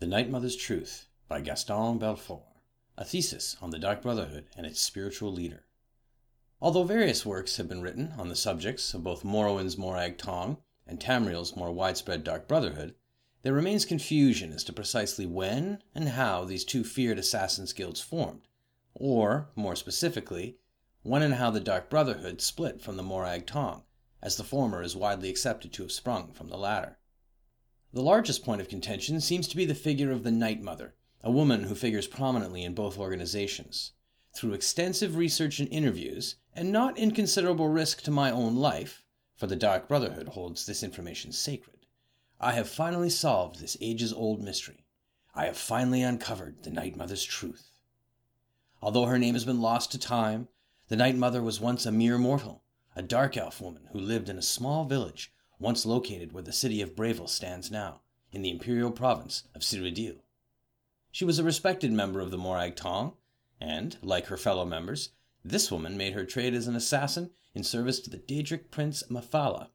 The Night Mother's Truth by Gaston Belfort, a thesis on the Dark Brotherhood and its spiritual leader. Although various works have been written on the subjects of both Morrowind's Morag Tong and Tamriel's more widespread Dark Brotherhood, there remains confusion as to precisely when and how these two feared assassins' guilds formed, or, more specifically, when and how the Dark Brotherhood split from the Morag Tong, as the former is widely accepted to have sprung from the latter. The largest point of contention seems to be the figure of the Night Mother, a woman who figures prominently in both organizations. Through extensive research and interviews, and not inconsiderable risk to my own life, for the Dark Brotherhood holds this information sacred, I have finally solved this ages old mystery. I have finally uncovered the Night Mother's truth. Although her name has been lost to time, the Night Mother was once a mere mortal, a dark elf woman who lived in a small village once located where the city of Bravil stands now, in the imperial province of Cyrodiil. She was a respected member of the Morag Tong, and, like her fellow members, this woman made her trade as an assassin in service to the Daedric prince Mephala.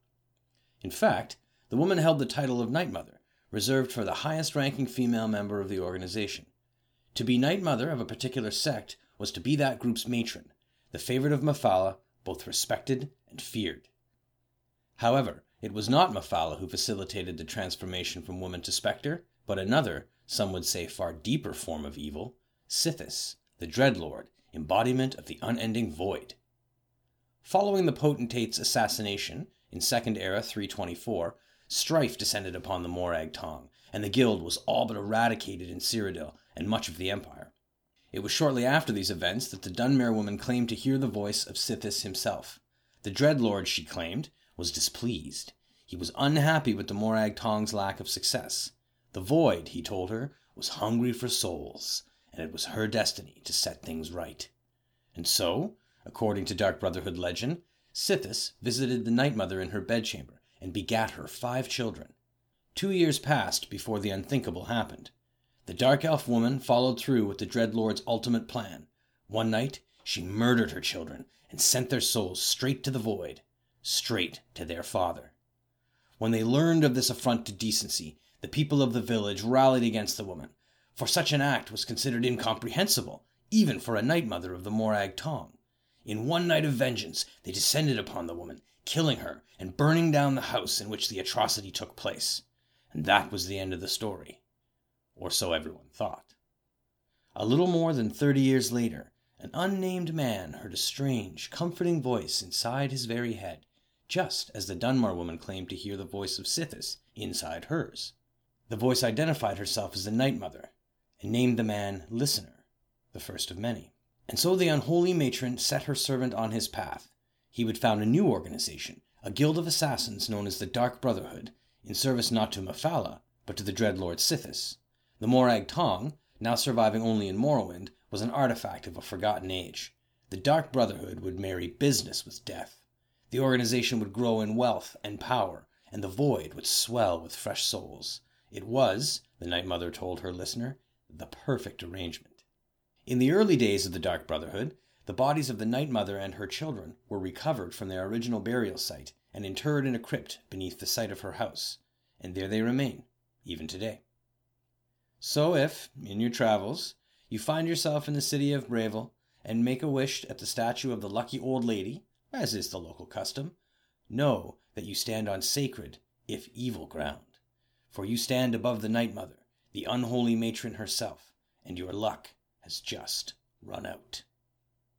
In fact, the woman held the title of Night Mother, reserved for the highest ranking female member of the organization. To be Night Mother of a particular sect was to be that group's matron, the favorite of Mephala, both respected and feared. However, it was not Mephala who facilitated the transformation from woman to spectre, but another, some would say far deeper form of evil, Sithis, the Dreadlord, embodiment of the unending void. Following the potentate's assassination in Second Era 324, strife descended upon the Morag Tong, and the guild was all but eradicated in Cyrodiil and much of the Empire. It was shortly after these events that the Dunmer woman claimed to hear the voice of Sithis himself. The Dreadlord, she claimed, was displeased. He was unhappy with the Morag Tong's lack of success. The Void, he told her, was hungry for souls, and it was her destiny to set things right. And so, according to Dark Brotherhood legend, Sithis visited the Night Mother in her bedchamber and begat her five children. Two years passed before the unthinkable happened. The Dark Elf woman followed through with the Dreadlord's ultimate plan. One night, she murdered her children and sent their souls straight to the Void straight to their father. When they learned of this affront to decency, the people of the village rallied against the woman, for such an act was considered incomprehensible, even for a night mother of the Morag Tong. In one night of vengeance, they descended upon the woman, killing her and burning down the house in which the atrocity took place. And that was the end of the story. Or so everyone thought. A little more than thirty years later, an unnamed man heard a strange, comforting voice inside his very head just as the Dunmer woman claimed to hear the voice of Sithis inside hers. The voice identified herself as the Night Mother and named the man Listener, the first of many. And so the unholy matron set her servant on his path. He would found a new organization, a guild of assassins known as the Dark Brotherhood, in service not to Mephala, but to the Dreadlord Sithis. The Morag Tong, now surviving only in Morrowind, was an artifact of a forgotten age. The Dark Brotherhood would marry business with death. The organization would grow in wealth and power, and the void would swell with fresh souls. It was, the Night Mother told her listener, the perfect arrangement. In the early days of the Dark Brotherhood, the bodies of the Night Mother and her children were recovered from their original burial site and interred in a crypt beneath the site of her house, and there they remain, even today. So if, in your travels, you find yourself in the city of Bravil and make a wish at the statue of the lucky old lady as is the local custom, know that you stand on sacred, if evil ground. For you stand above the Night Mother, the unholy matron herself, and your luck has just run out.